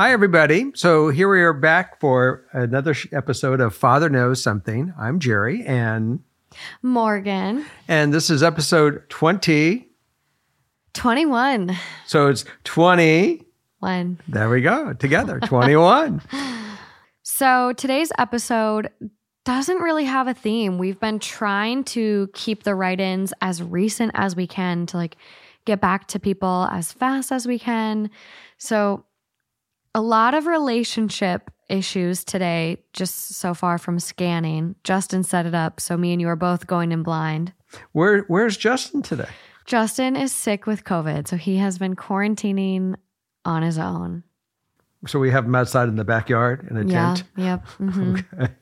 Hi, everybody. So here we are back for another sh- episode of Father Knows Something. I'm Jerry, and Morgan. and this is episode 20. 21. So it's 20. One. There we go, together, 21. So today's episode doesn't really have a theme. We've been trying to keep the write ins as recent as we can to like get back to people as fast as we can. So, a lot of relationship issues today, just so far from scanning. Justin set it up. So, me and you are both going in blind. Where Where's Justin today? Justin is sick with COVID. So, he has been quarantining on his own. So we have him outside in the backyard in a Yeah. tent. Yep. mhm. Okay.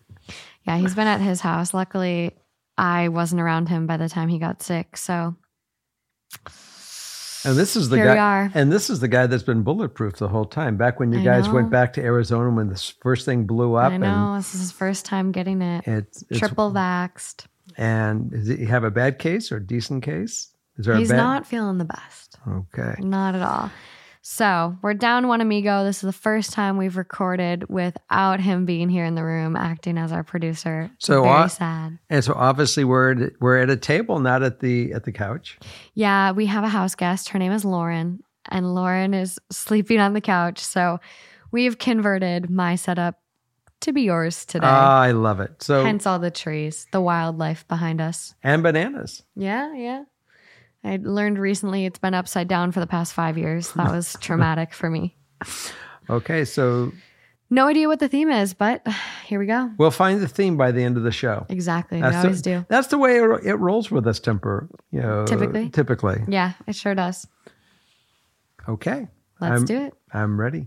Yeah, he's been at his house. Luckily, I wasn't around him by the time he got sick. So And this is the Here guy. And this is the guy that's been bulletproof the whole time. Back when you I guys know. went back to Arizona when this first thing blew up, I know this is his first time getting it. it's, it's Triple vaxxed. And does he have a bad case or a decent case? Is there He's not feeling the best. Okay. Not at all. So we're down one amigo. This is the first time we've recorded without him being here in the room, acting as our producer. So, very uh, sad. And so obviously we're at, we're at a table, not at the at the couch. Yeah, we have a house guest. Her name is Lauren, and Lauren is sleeping on the couch. So we've converted my setup to be yours today. Ah, I love it. So Hence all the trees, the wildlife behind us. and bananas. Yeah, yeah. I learned recently it's been upside down for the past five years. That was traumatic for me. Okay, so No idea what the theme is, but here we go. we'll find the theme by the end of the show. Exactly. That's we the- always do. That's the way it, it rolls with us, temper. You know, Typically? Typically. Yeah, it sure does. Okay. Let's I'm, do it. I'm ready.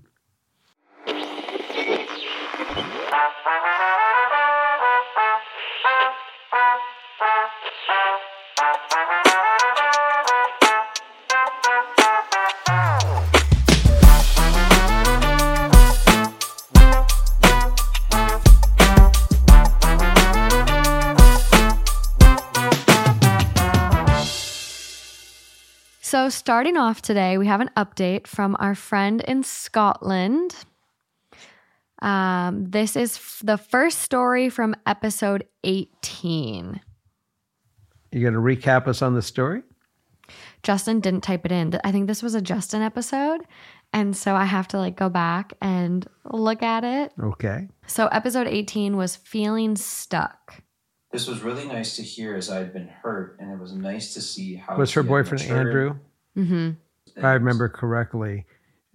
Starting off today, we have an update from our friend in Scotland. Um, this is f- the first story from episode 18. You going to recap us on the story? Justin didn't type it in. I think this was a Justin episode. And so I have to like go back and look at it. Okay. So, episode 18 was feeling stuck. This was really nice to hear as I had been hurt, and it was nice to see how. Was her boyfriend matured Andrew? Hmm If I remember correctly,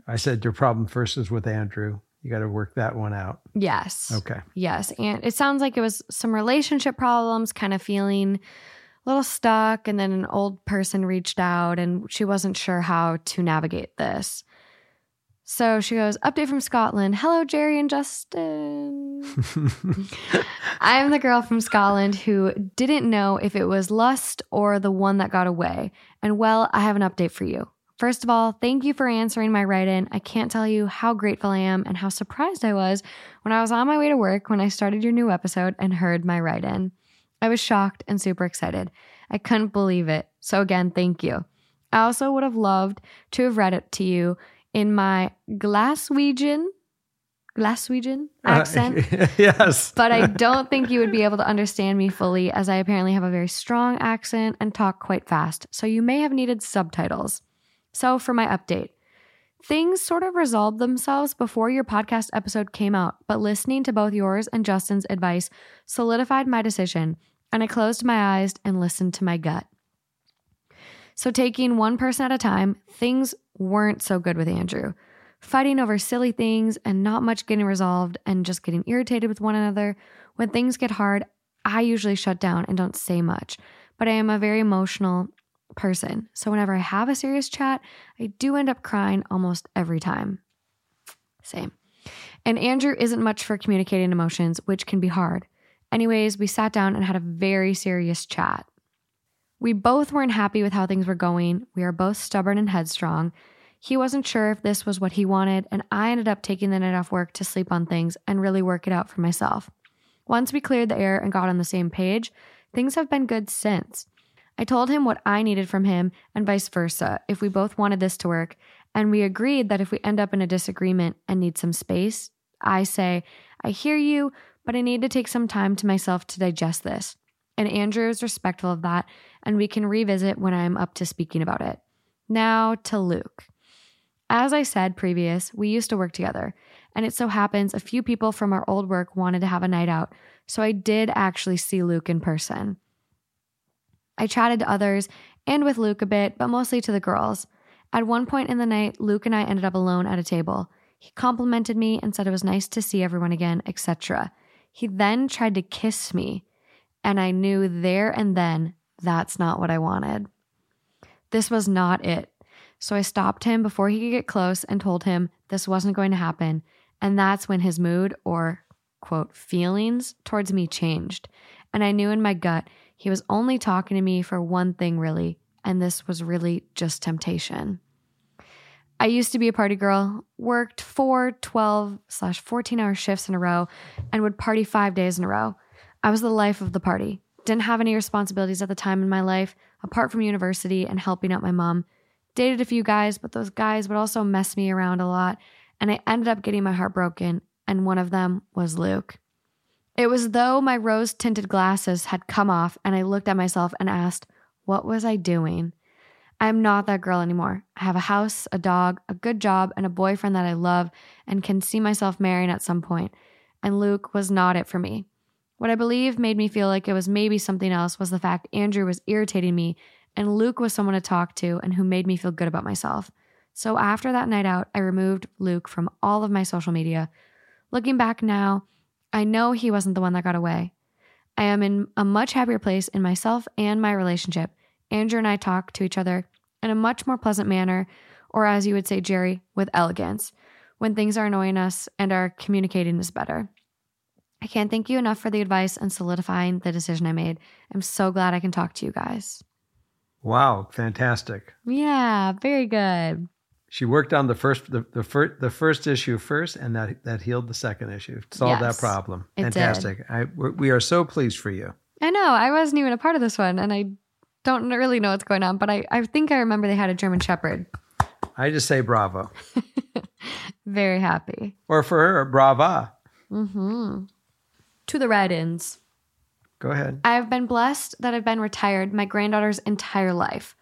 I said your problem first is with Andrew. You got to work that one out. Yes. Okay. Yes. And it sounds like it was some relationship problems, kind of feeling a little stuck. And then an old person reached out and she wasn't sure how to navigate this. So she goes, Update from Scotland. Hello, Jerry and Justin. I am the girl from Scotland who didn't know if it was lust or the one that got away. And well, I have an update for you. First of all, thank you for answering my write in. I can't tell you how grateful I am and how surprised I was when I was on my way to work when I started your new episode and heard my write in. I was shocked and super excited. I couldn't believe it. So, again, thank you. I also would have loved to have read it to you in my Glaswegian, Glaswegian uh, accent yes. but I don't think you would be able to understand me fully as I apparently have a very strong accent and talk quite fast. So you may have needed subtitles. So for my update, things sort of resolved themselves before your podcast episode came out, but listening to both yours and Justin's advice solidified my decision, and I closed my eyes and listened to my gut. So taking one person at a time, things weren't so good with Andrew fighting over silly things and not much getting resolved and just getting irritated with one another. When things get hard, I usually shut down and don't say much, but I am a very emotional person. So whenever I have a serious chat, I do end up crying almost every time. Same. And Andrew isn't much for communicating emotions, which can be hard. Anyways, we sat down and had a very serious chat. We both weren't happy with how things were going. We are both stubborn and headstrong. He wasn't sure if this was what he wanted, and I ended up taking the night off work to sleep on things and really work it out for myself. Once we cleared the air and got on the same page, things have been good since. I told him what I needed from him and vice versa if we both wanted this to work, And we agreed that if we end up in a disagreement and need some space, I say, I hear you, but I need to take some time to myself to digest this. And Andrew is respectful of that, and we can revisit when I'm up to speaking about it. Now to Luke. As I said previous, we used to work together, and it so happens a few people from our old work wanted to have a night out, so I did actually see Luke in person. I chatted to others and with Luke a bit, but mostly to the girls. At one point in the night, Luke and I ended up alone at a table. He complimented me and said it was nice to see everyone again, etc. He then tried to kiss me, and I knew there and then that's not what I wanted. This was not it. So I stopped him before he could get close and told him this wasn't going to happen. And that's when his mood or quote feelings towards me changed. And I knew in my gut he was only talking to me for one thing, really, and this was really just temptation. I used to be a party girl, worked four, 12 slash 14 hour shifts in a row, and would party five days in a row. I was the life of the party. Didn't have any responsibilities at the time in my life, apart from university and helping out my mom. Dated a few guys, but those guys would also mess me around a lot, and I ended up getting my heart broken, and one of them was Luke. It was though my rose tinted glasses had come off, and I looked at myself and asked, What was I doing? I am not that girl anymore. I have a house, a dog, a good job, and a boyfriend that I love and can see myself marrying at some point. And Luke was not it for me. What I believe made me feel like it was maybe something else was the fact Andrew was irritating me and Luke was someone to talk to and who made me feel good about myself. So after that night out, I removed Luke from all of my social media. Looking back now, I know he wasn't the one that got away. I am in a much happier place in myself and my relationship. Andrew and I talk to each other in a much more pleasant manner, or as you would say, Jerry, with elegance, when things are annoying us and our communicating is better. I can't thank you enough for the advice and solidifying the decision I made. I'm so glad I can talk to you guys. Wow, fantastic. Yeah, very good. She worked on the first the, the first the first issue first, and that that healed the second issue, solved Yes, that problem. Fantastic. I we're, we are so pleased for you. I know, I wasn't even a part of this one, and I don't really know what's going on, but I, I think I remember they had a German Shepherd. I just say bravo, Very happy. or for her, brava. Mm-hmm. To the red ins. Go ahead. I have been blessed that I've been retired my granddaughter's entire life.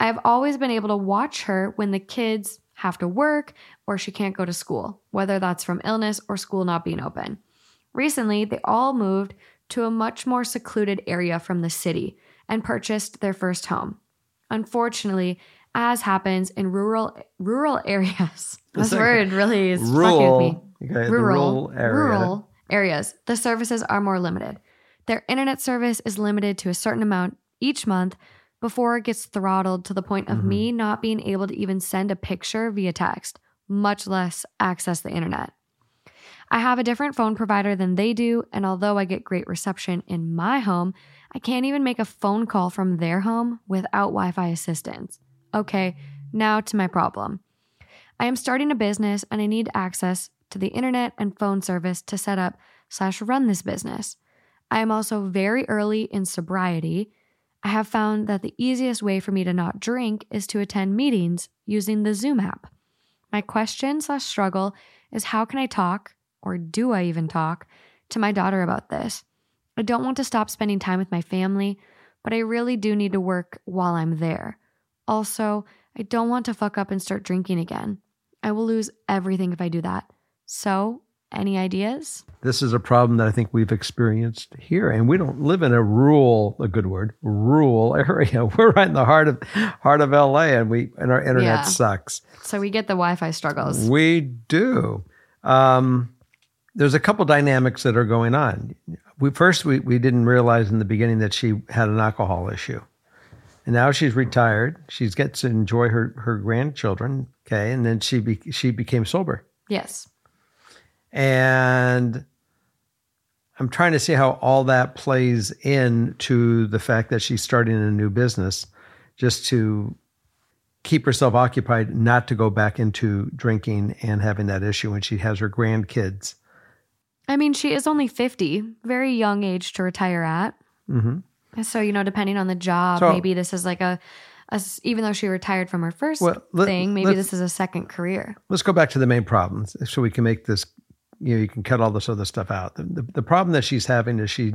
I have always been able to watch her when the kids have to work or she can't go to school, whether that's from illness or school not being open. Recently, they all moved to a much more secluded area from the city and purchased their first home. Unfortunately, as happens in rural rural areas, this word really is fucking with me Rural, okay, rural, rural area. rural areas, the services are more limited. Their internet service is limited to a certain amount each month before it gets throttled to the point of Mm-hmm. me not being able to even send a picture via text, much less access the internet. I have a different phone provider than they do, and although I get great reception in my home, I can't even make a phone call from their home without Wi Fi assistance. Okay, now to my problem. I am starting a business and I need access to the internet and phone service to set up slash run this business. I am also very early in sobriety. I have found that the easiest way for me to not drink is to attend meetings using the Zoom app. My question slash struggle is how can I talk, or do I even talk, to my daughter about this? I don't want to stop spending time with my family, but I really do need to work while I'm there. Also, I don't want to fuck up and start drinking again. I will lose everything if I do that. So, any ideas? This is a problem that I think we've experienced here, and we don't live in a rural, a good word, rural area. We're right in the heart of heart of LA, and we and our internet Yeah. sucks. So, we get the Wi Fi struggles. We do. Um, there's a couple dynamics that are going on. We first we, we didn't realize in the beginning that she had an alcohol issue, and now she's retired. She gets to enjoy her her grandchildren. Okay, and then she be, she became sober, Yes. And I'm trying to see how all that plays into the fact that she's starting a new business, just to keep herself occupied, not to go back into drinking and having that issue when she has her grandkids. I mean, she is only 50, very young age to retire at. hmm So, you know, depending on the job, So- maybe this is like a, As, even though she retired from her first Well, let- thing, maybe this is a second career. let's go back to the main problems so we can make this you know you can cut all this other stuff out the, the, the problem that she's having is she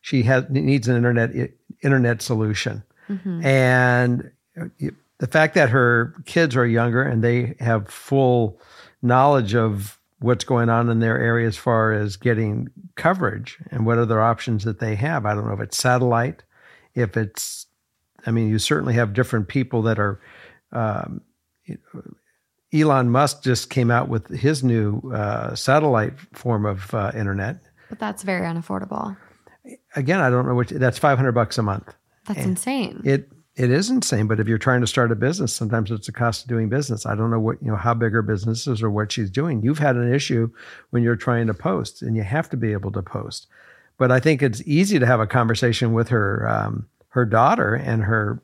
she has needs an internet internet solution Mhm. and the fact that her kids are younger and they have full knowledge of what's going on in their area as far as getting coverage and what other options that they have i don't know if it's satellite if it's i mean you certainly have different people that are um, Elon Musk just came out with his new uh, satellite form of uh, internet. But that's very unaffordable. Again, I don't know which. That's five hundred bucks a month. That's insane. It it is insane. But if you're trying to start a business, sometimes it's the cost of doing business. I don't know what you know how big her business is or what she's doing. You've had an issue when you're trying to post, and you have to be able to post. But I think it's easy to have a conversation with her um, her daughter and her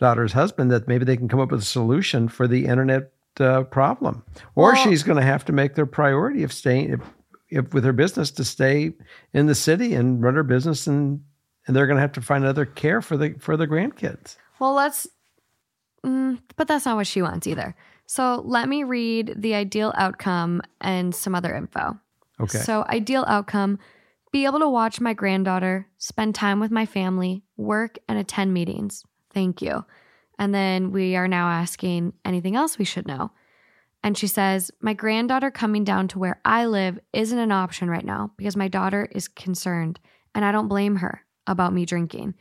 daughter's husband that maybe they can come up with a solution for the internet uh, problem, or Well- she's going to have to make their priority of staying if, if with her business to stay in the city and run her business and and they're going to have to find other care for the for the grandkids. Well, let's, mm, but that's not what she wants either. So let me read the ideal outcome and some other info. Okay. So, ideal outcome be able to watch my granddaughter, spend time with my family, work, and attend meetings. Thank you. And then we are now asking anything else we should know. And she says, My granddaughter coming down to where I live isn't an option right now because my daughter is concerned, and I don't blame her about me drinking.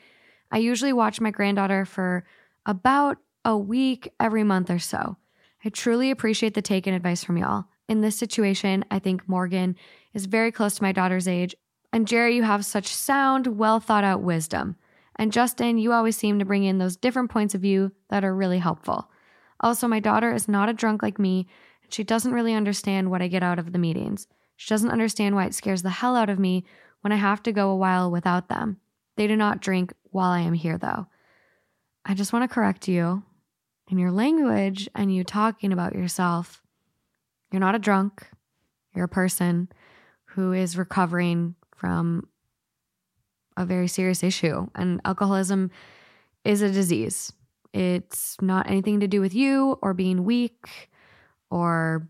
I usually watch my granddaughter for about a week every month or so. I truly appreciate the take and advice from y'all. In this situation, I think Morgan is very close to my daughter's age. And Jerry, you have such sound, well thought out wisdom. And Justin, you always seem to bring in those different points of view that are really helpful. Also, my daughter is not a drunk like me, and she doesn't really understand what I get out of the meetings. She doesn't understand why it scares the hell out of me when I have to go a while without them. They do not drink while I am here, though. I just want to correct you in your language and you talking about yourself. You're not a drunk, you're a person who is recovering from a very serious issue. And alcoholism is a disease. It's not anything to do with you or being weak or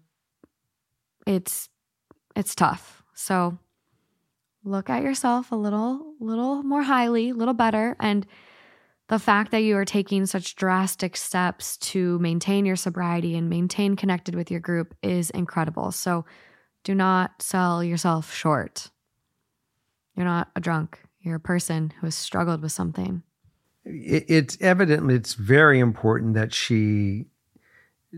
it's it's tough. So look at yourself a little little more highly, a little better and the fact that you are taking such drastic steps to maintain your sobriety and maintain connected with your group is incredible. So do not sell yourself short. You're not a drunk. You're a person who has struggled with something. It, it's evidently it's very important that she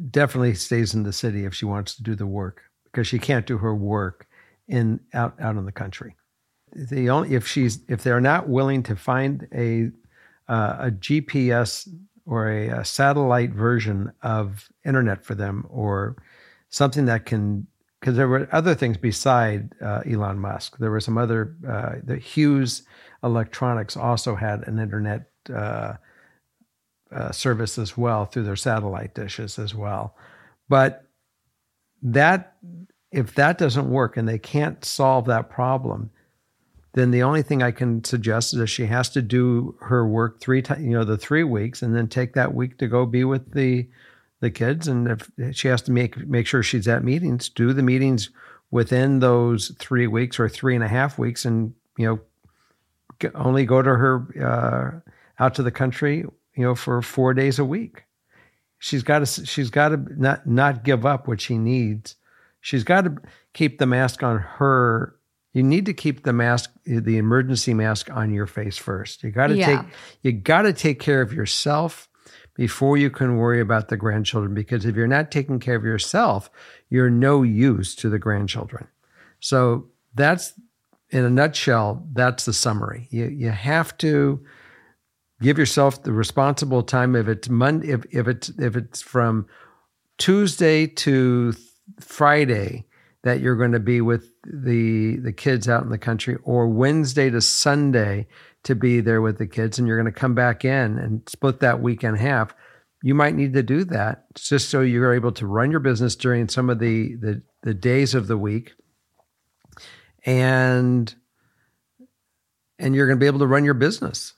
definitely stays in the city if she wants to do the work because she can't do her work in out out in the country. The only if she's if they're not willing to find a uh, a GPS or a, a satellite version of internet for them or something that can because there were other things beside uh, Elon Musk. There were some other. Uh, the Hughes Electronics also had an internet uh, uh, service as well through their satellite dishes as well. But that if that doesn't work and they can't solve that problem, then the only thing I can suggest is that she has to do her work three times, you know, the three weeks, and then take that week to go be with the the kids. And if she has to make make sure she's at meetings, do the meetings within those three weeks or three and a half weeks, and you know, only go to her uh, out to the country, you know, for four days a week. She's got to she's got to not not give up what she needs. She's got to keep the mask on her you need to keep the mask the emergency mask on your face first you got to Yeah. take you got to take care of yourself before you can worry about the grandchildren because if you're not taking care of yourself you're no use to the grandchildren. So that's in a nutshell that's the summary. You you have to give yourself the responsible time. If it's monday if, if it's if it's from tuesday to friday that you're going to be with the the kids out in the country or Wednesday to Sunday to be there with the kids and you're going to come back in and split that week in half you might need to do that just so you're able to run your business during some of the the, the days of the week and and you're going to be able to run your business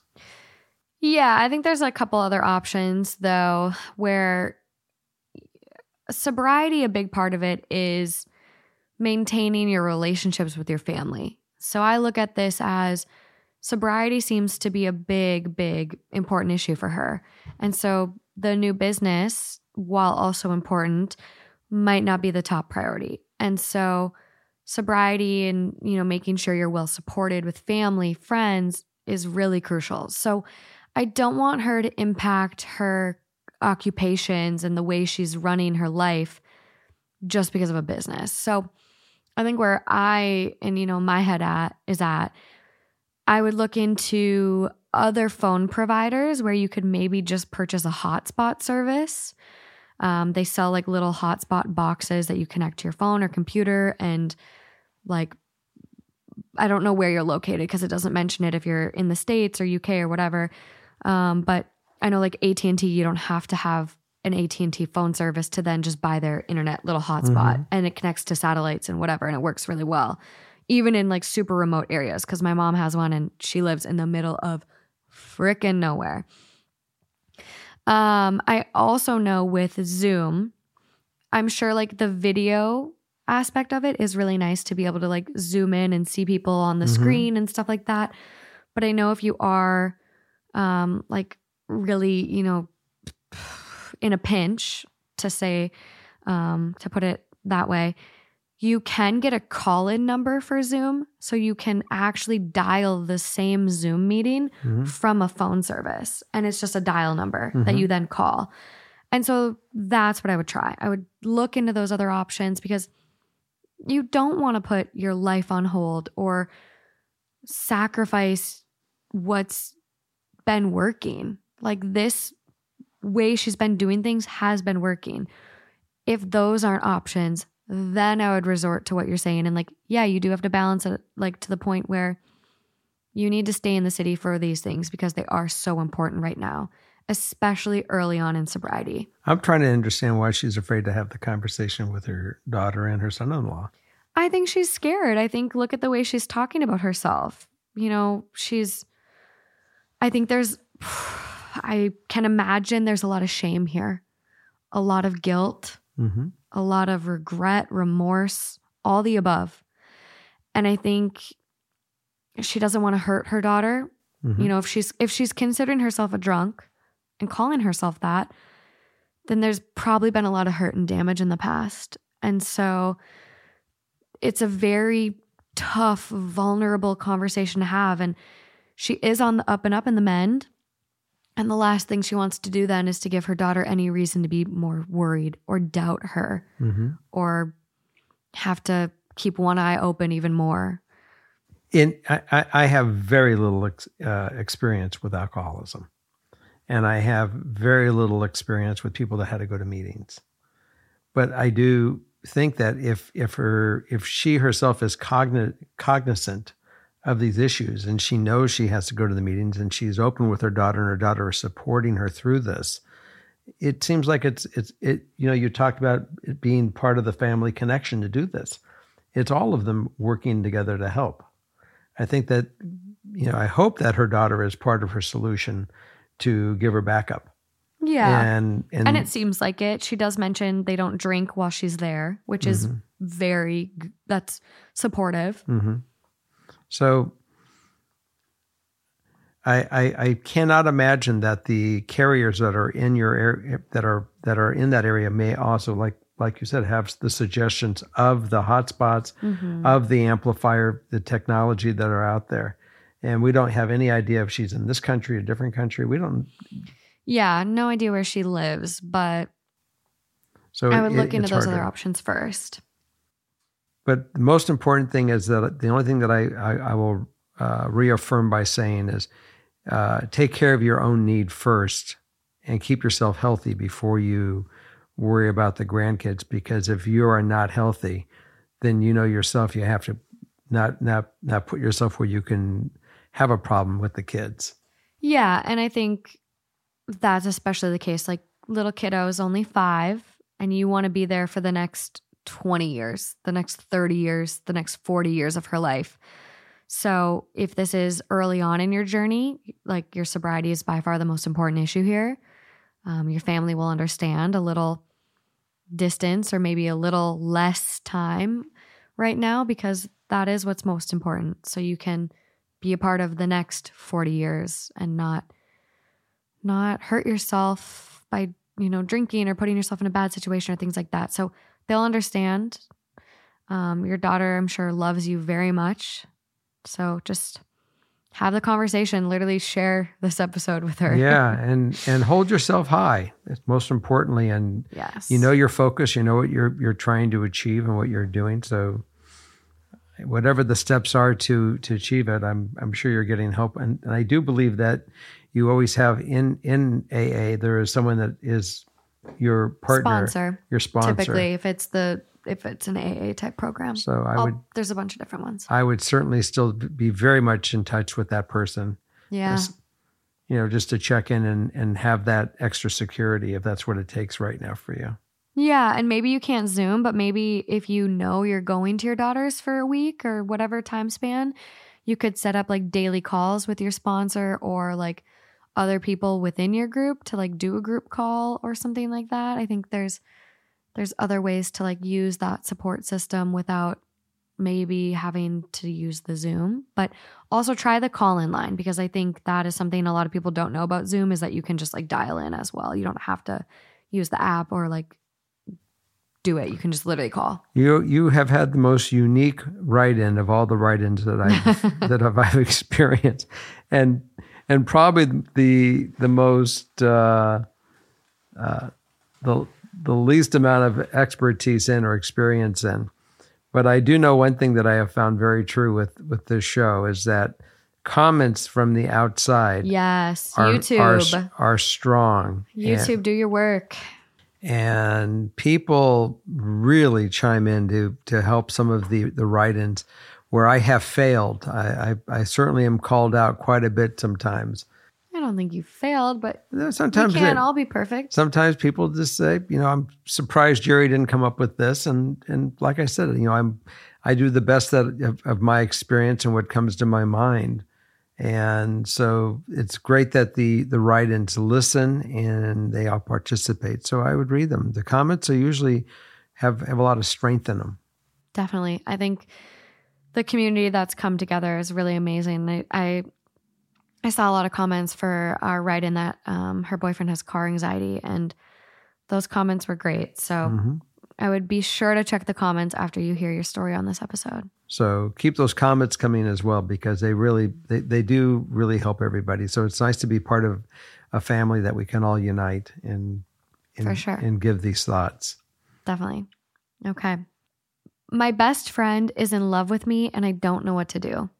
Yeah, I think there's a couple other options though where sobriety, a big part of it is maintaining your relationships with your family. So I look at this as sobriety seems to be a big, big, important issue for her. And so the new business, while also important, might not be the top priority. And so sobriety and, you know, making sure you're well supported with family, friends is really crucial. So I don't want her to impact her occupations and the way she's running her life just because of a business. So I think where I and you know my head at is at I would look into other phone providers where you could maybe just purchase a hotspot service. Um, they sell like little hotspot boxes that you connect to your phone or computer and like I don't know where you're located because it doesn't mention it if you're in the states or UK or whatever. Um, but I know like AT and T, you don't have to have an AT and T phone service to then just buy their internet little hotspot, Mhm. and it connects to satellites and whatever, and it works really well, even in like super remote areas. Because my mom has one, and she lives in the middle of frickin' nowhere. Um, I also know with Zoom, I'm sure like the video aspect of it is really nice to be able to like zoom in and see people on the Mhm. screen and stuff like that. But I know if you are um like really, you know, in a pinch to say um to put it that way, you can get a call-in number for Zoom so you can actually dial the same Zoom meeting Mhm. from a phone service and it's just a dial number that Mhm. you then call. And so that's what I would try. I would look into those other options because you don't want to put your life on hold or sacrifice what's been working. Like this way she's been doing things has been working. If those aren't options, then I would resort to what you're saying. And like, yeah, you do have to balance it like to the point where you need to stay in the city for these things because they are so important right now, especially early on in sobriety. I'm trying to understand why she's afraid to have the conversation with her daughter and her son-in-law. I think she's scared. I think look at the way she's talking about herself. You know, she's I think there's I can imagine there's a lot of shame here. A lot of guilt, hmm a lot of regret, remorse, all the above. And I think she doesn't want to hurt her daughter. hmm You know, if she's if she's considering herself a drunk and calling herself that, then there's probably been a lot of hurt and damage in the past. And so it's a very tough, vulnerable conversation to have and she is on the up and up in the mend. And the last thing she wants to do then is to give her daughter any reason to be more worried or doubt her hmm or have to keep one eye open even more. in I, I I have very little ex, uh, experience with alcoholism, and I have very little experience with people that had to go to meetings. But I do think that if if her if she herself is cogni- cognizant of these issues and she knows she has to go to the meetings and she's open with her daughter and her daughter is supporting her through this, it seems like it's it's it you know you talked about it being part of the family connection to do this. It's all of them working together to help. I think that, you know, I hope that her daughter is part of her solution to give her backup. Yeah. And, and, And it seems like it. She does mention they don't drink while she's there, which is Mhm. very that's supportive. Mhm. So I, I I cannot imagine that the carriers that are in your area that are that are in that area may also like like you said have the suggestions of the hotspots Mhm. of the amplifier the technology that are out there and we don't have any idea if she's in this country a different country we don't yeah, no idea where she lives, but so I would it- look into those harder. other options first. But the most important thing is that the only thing that I, I, I will uh, reaffirm by saying is uh, take care of your own need first and keep yourself healthy before you worry about the grandkids. Because if you are not healthy, then you know yourself you have to not not not put yourself where you can have a problem with the kids. Yeah, and I think that's especially the case. Like little kiddo is only five, and you want to be there for the next 20 years, the next 30 years, the next 40 years of her life. So, if this is early on in your journey, like your sobriety is by far the most important issue here, um, your family will understand a little distance or maybe a little less time right now because that is what's most important. So you can be a part of the next 40 years and not not hurt yourself by, you know, drinking or putting yourself in a bad situation or things like that. So they'll understand. Um, your daughter, I'm sure, loves you very much. So just have the conversation, literally share this episode with her. Yeah, and and hold yourself high. Most importantly, and yes. you know your focus. You know what you're you're trying to achieve and what you're doing. So whatever the steps are to to achieve it, I'm I'm sure you're getting help. And, and I do believe that you always have in in AA there is someone that is your partner, sponsor. your sponsor. Typically, if it's the if it's an AA type program. So I I'll- would There's a bunch of different ones. I would certainly still be very much in touch with that person. Yeah. Just, you know, just to check in and and have that extra security if that's what it takes right now for you. Yeah, and maybe you can't Zoom, but maybe if you know you're going to your daughter's for a week or whatever time span, you could set up like daily calls with your sponsor or like other people within your group to like do a group call or something like that. I think there's there's other ways to like use that support system without maybe having to use the Zoom, but also try the call in line because I think that is something a lot of people don't know about Zoom is that you can just like dial in as well. You don't have to use the app or like do it. You can just literally call. You you have had the most unique write-in of all the write-ins that I that I've, I've experienced, and and probably the the most uh, uh, the the least amount of expertise in or experience in. But I do know one thing that I have found very true with with this show is that comments from the outside Yes, are, YouTube. are are strong. And- YouTube, do your work. and people really chime in to to help some of the the write-ins where I have failed. I, I I certainly am called out quite a bit sometimes. I don't think you failed, but Sometimes we can't they- all be perfect. sometimes people just say, you know, I'm surprised Jerry didn't come up with this, and and like I said, you know, I'm I do the best that of, of my experience and what comes to my mind. And so it's great that the the write-ins listen and they all participate. So I would read them. The comments are usually have have a lot of strength in them. Definitely. I think the community that's come together is really amazing. I I, I saw a lot of comments for our write in that um, her boyfriend has car anxiety, and those comments were great. So Mhm. I would be sure to check the comments after you hear your story on this episode. So keep those comments coming as well because they really they, they do really help everybody. So it's nice to be part of a family that we can all unite and and, For sure. and give these thoughts. Definitely. Okay. My best friend is in love with me and I don't know what to do.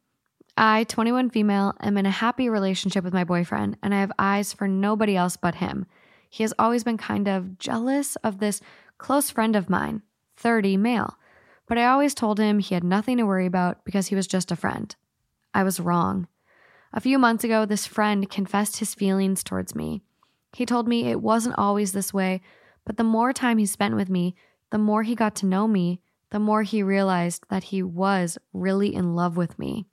I, 21 female, am in a happy relationship with my boyfriend and I have eyes for nobody else but him. He has always been kind of jealous of this close friend of mine, 30 male, but I always told him he had nothing to worry about because he was just a friend. I was wrong. A few months ago, this friend confessed his feelings towards me. He told me it wasn't always this way, but the more time he spent with me, the more he got to know me, the more he realized that he was really in love with me.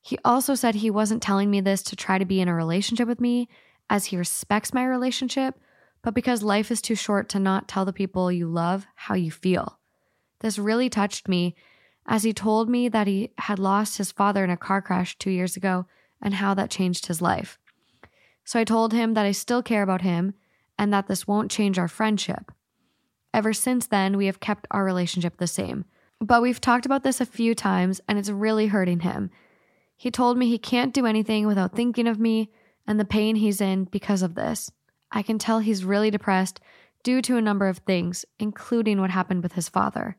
He also said he wasn't telling me this to try to be in a relationship with me, as he respects my relationship, but because life is too short to not tell the people you love how you feel. This really touched me as he told me that he had lost his father in a car crash two years ago and how that changed his life. So I told him that I still care about him and that this won't change our friendship. Ever since then, we have kept our relationship the same. But we've talked about this a few times and it's really hurting him. He told me he can't do anything without thinking of me and the pain he's in because of this. I can tell he's really depressed due to a number of things, including what happened with his father.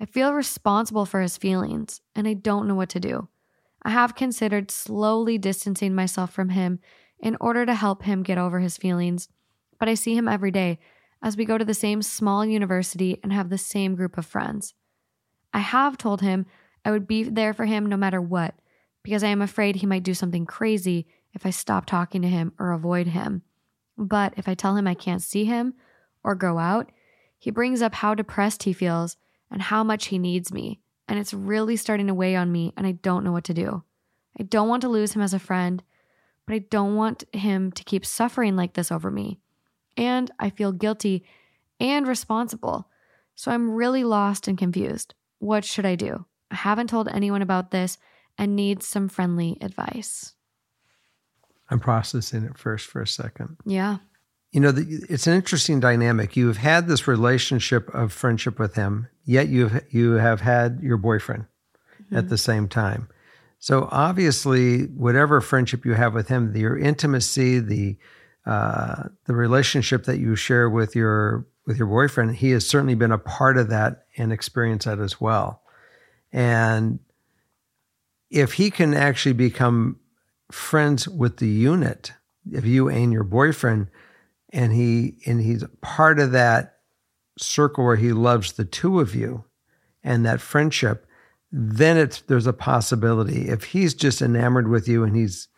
I feel responsible for his feelings and I don't know what to do. I have considered slowly distancing myself from him in order to help him get over his feelings, but I see him every day as we go to the same small university and have the same group of friends. I have told him I would be there for him no matter what, because I am afraid he might do something crazy if I stop talking to him or avoid him. But if I tell him I can't see him or go out, he brings up how depressed he feels and how much he needs me, and it's really starting to weigh on me, and I don't know what to do. I don't want to lose him as a friend, but I don't want him to keep suffering like this over me. And I feel guilty and responsible. So I'm really lost and confused. What should I do? I haven't told anyone about this and need some friendly advice. I'm processing it first for a second. Yeah. You know, the, it's an interesting dynamic. You have had this relationship of friendship with him, yet you have, you have had your boyfriend mm-hmm. at the same time. So obviously, whatever friendship you have with him, the, your intimacy, the uh, the relationship that you share with your with your boyfriend, he has certainly been a part of that and experienced that as well. And if he can actually become friends with the unit, if you and your boyfriend, and he and he's part of that circle where he loves the two of you and that friendship, then it's there's a possibility. If he's just enamored with you and he's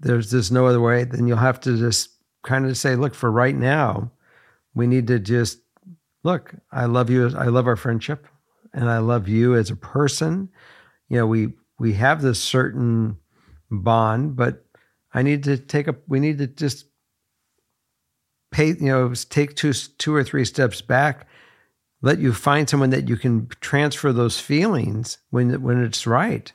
there's just no other way, then you'll have to just kind of say, look, for right now, we need to just look, I love you. I love our friendship and I love you as a person. You know, we we have this certain bond, but I need to take a we need to just pay, you know, take two two or three steps back, let you find someone that you can transfer those feelings when when it's right.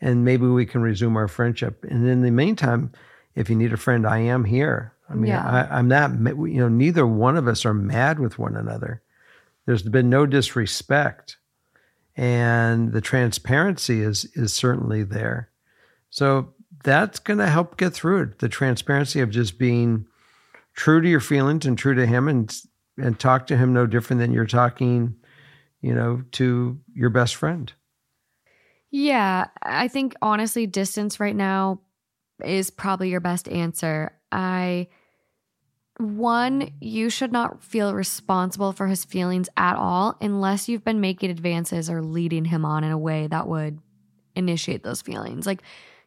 And maybe we can resume our friendship. And in the meantime, if you need a friend, I am here. I mean, yeah. I, I'm not, you know, neither one of us are mad with one another. There's been no disrespect. And the transparency is is certainly there. So that's going to help get through it. The transparency of just being true to your feelings and true to him and and talk to him no different than you're talking, you know, to your best friend. Yeah, I think honestly distance right now is probably your best answer. I one, you should not feel responsible for his feelings at all unless you've been making advances or leading him on in a way that would initiate those feelings. Like,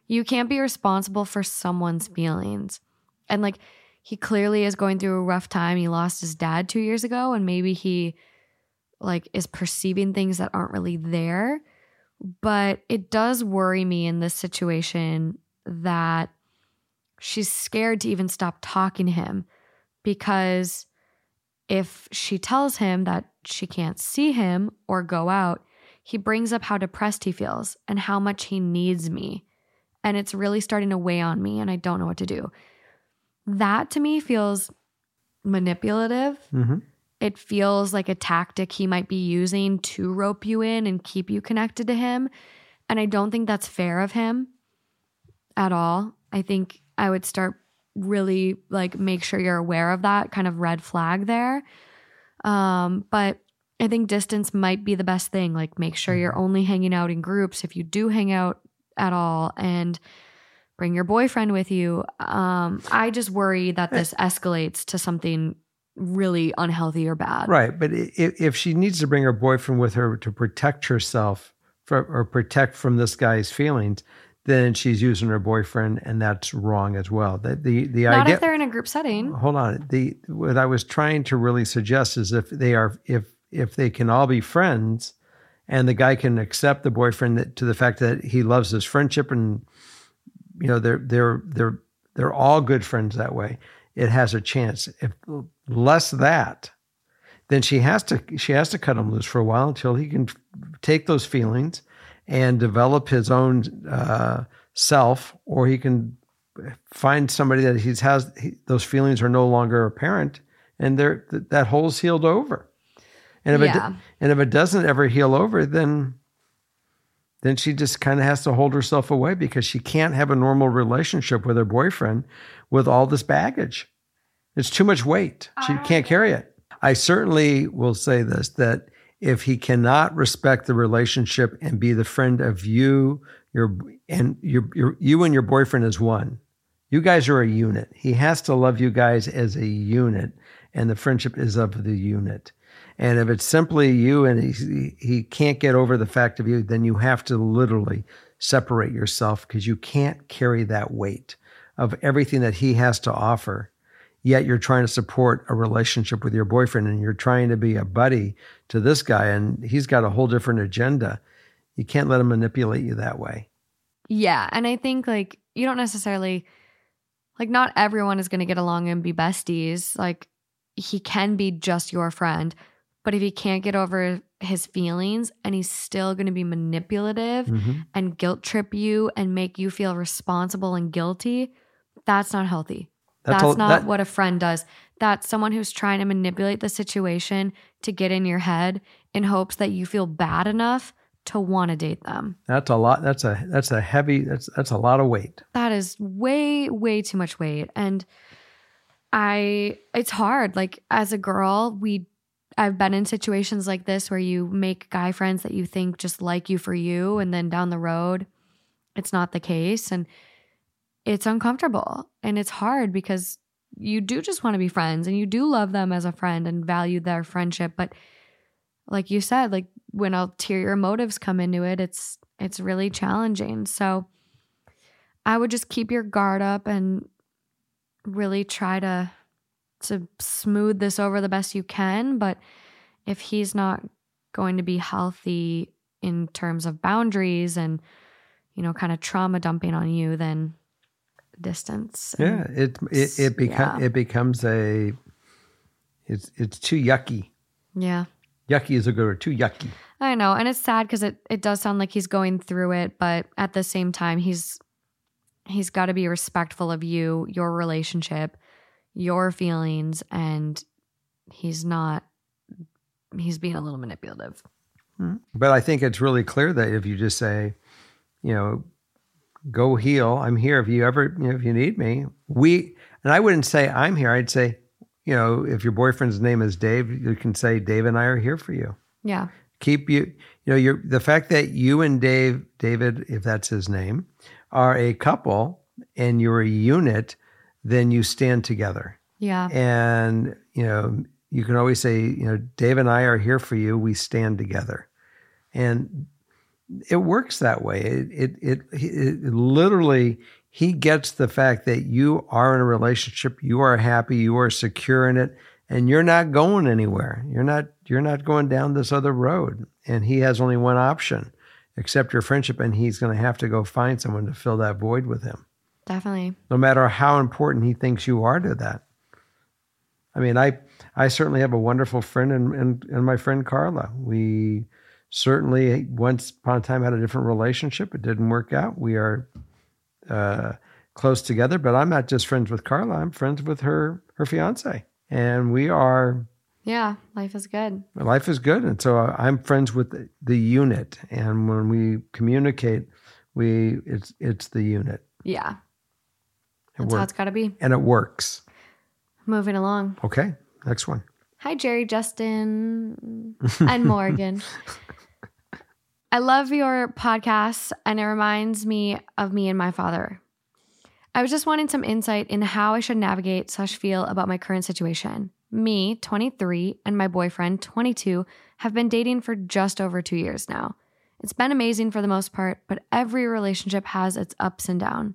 you can't be responsible for someone's feelings. And, like, he clearly is going through a rough time. He lost his dad two years ago, and maybe he, like, is perceiving things that aren't really there. But it does worry me in this situation that she's scared to even stop talking to him because if she tells him that she can't see him or go out, he brings up how depressed he feels and how much he needs me. And it's really starting to weigh on me, and I don't know what to do. That to me feels manipulative. Mm-hmm. It feels like a tactic he might be using to rope you in and keep you connected to him. And I don't think that's fair of him at all. I think I would start really like make sure you're aware of that kind of red flag there. Um, but I think distance might be the best thing. Like make sure you're mm-hmm. only hanging out in groups if you do hang out at all and bring your boyfriend with you. Um, I just worry that this escalates to something really unhealthy or bad. Right. But if, if she needs to bring her boyfriend with her to protect herself or protect from this guy's feelings, then she's using her boyfriend, and that's wrong as well. The the, the not idea, if they're in a group setting. Hold on. The what I was trying to really suggest is if they are if if they can all be friends, and the guy can accept the boyfriend that, to the fact that he loves his friendship, and you know they're they're they're they're all good friends that way. It has a chance. If less that, then she has to she has to cut him loose for a while until he can take those feelings and develop his own uh, self, or he can find somebody that he has he, those feelings are no longer apparent, and there that hole's healed over. And if yeah. it and if it doesn't ever heal over, then then she just kind of has to hold herself away because she can't have a normal relationship with her boyfriend with all this baggage. It's too much weight. She ah. can't carry it. I certainly will say this that if he cannot respect the relationship and be the friend of you, your and your, your you and your boyfriend is one. You guys are a unit. He has to love you guys as a unit, and the friendship is of the unit. And if it's simply you and he, he can't get over the fact of you, then you have to literally separate yourself because you can't carry that weight of everything that he has to offer yet you're trying to support a relationship with your boyfriend and you're trying to be a buddy to this guy and he's got a whole different agenda You can't let him manipulate you that way. Yeah. And I think like you don't necessarily like not everyone is going to get along and be besties. Like he can be just your friend, but if he can't get over his feelings and he's still going to be manipulative Mhm. and guilt trip you and make you feel responsible and guilty, that's not healthy. That's, all- not that- what a friend does. That's someone who's trying to manipulate the situation to get in your head in hopes that you feel bad enough to want to date them. That's a lot. That's a that's a heavy. That's that's a lot of weight. That is way, way too much weight. And I, it's hard. Like as a girl, we, I've been in situations like this where you make guy friends that you think just like you for you. And then down the road, it's not the case. And it's uncomfortable and it's hard because you do just want to be friends and you do love them as a friend and value their friendship. But like you said, like when ulterior motives come into it, it's, it's really challenging. So, I would just keep your guard up and really try to to smooth this over the best you can, but if he's not going to be healthy in terms of boundaries and you know kind of trauma dumping on you, then distance. Yeah, it it it become Yeah. it becomes a. It's it's too yucky. Yeah. Yucky is a good word. Too yucky. I know, and it's sad because it it does sound like he's going through it, but at the same time, he's he's got to be respectful of you, your relationship, your feelings, and he's not. He's being a little manipulative. Hmm. But I think it's really clear that if you just say, you know, go heal. I'm here if you ever, you know, if you need me. We and I wouldn't say I'm here. I'd say, you know, if your boyfriend's name is Dave, you can say Dave and I are here for you. Yeah, Keep you, you know, you're the fact that you and Dave, David, if that's his name, are a couple and you're a unit, then you stand together. yeah, And, you know, you can always say, you know, Dave and I are here for you. We stand together. And it works that way. It, it, it, it literally, he gets the fact that you are in a relationship, you are happy, you are secure in it, and you're not going anywhere. You're not, you're not going down this other road. And he has only one option, accept your friendship, and he's going to have to go find someone to fill that void with him definitely. no matter how important he thinks you are to that. I mean, I I certainly have a wonderful friend and and, and my friend Carla. We certainly once upon a time had a different relationship. It didn't work out. We are uh, close together, but I'm not just friends with Carla. I'm friends with her her fiance, and we are. Yeah, life is good. Life is good, and so I'm friends with the, the unit. And when we communicate, we it's it's the unit. Yeah, It that's how it's got to be. and it works. Moving along. Okay, next one. Hi, Jerry, Justin, and Morgan. I love your podcast, and it reminds me of me and my father. I was just wanting some insight in how I should navigate slash feel about my current situation. Me, 23, and my boyfriend, 22, have been dating for just over two years now. It's been amazing for the most part, but every relationship has its ups and downs.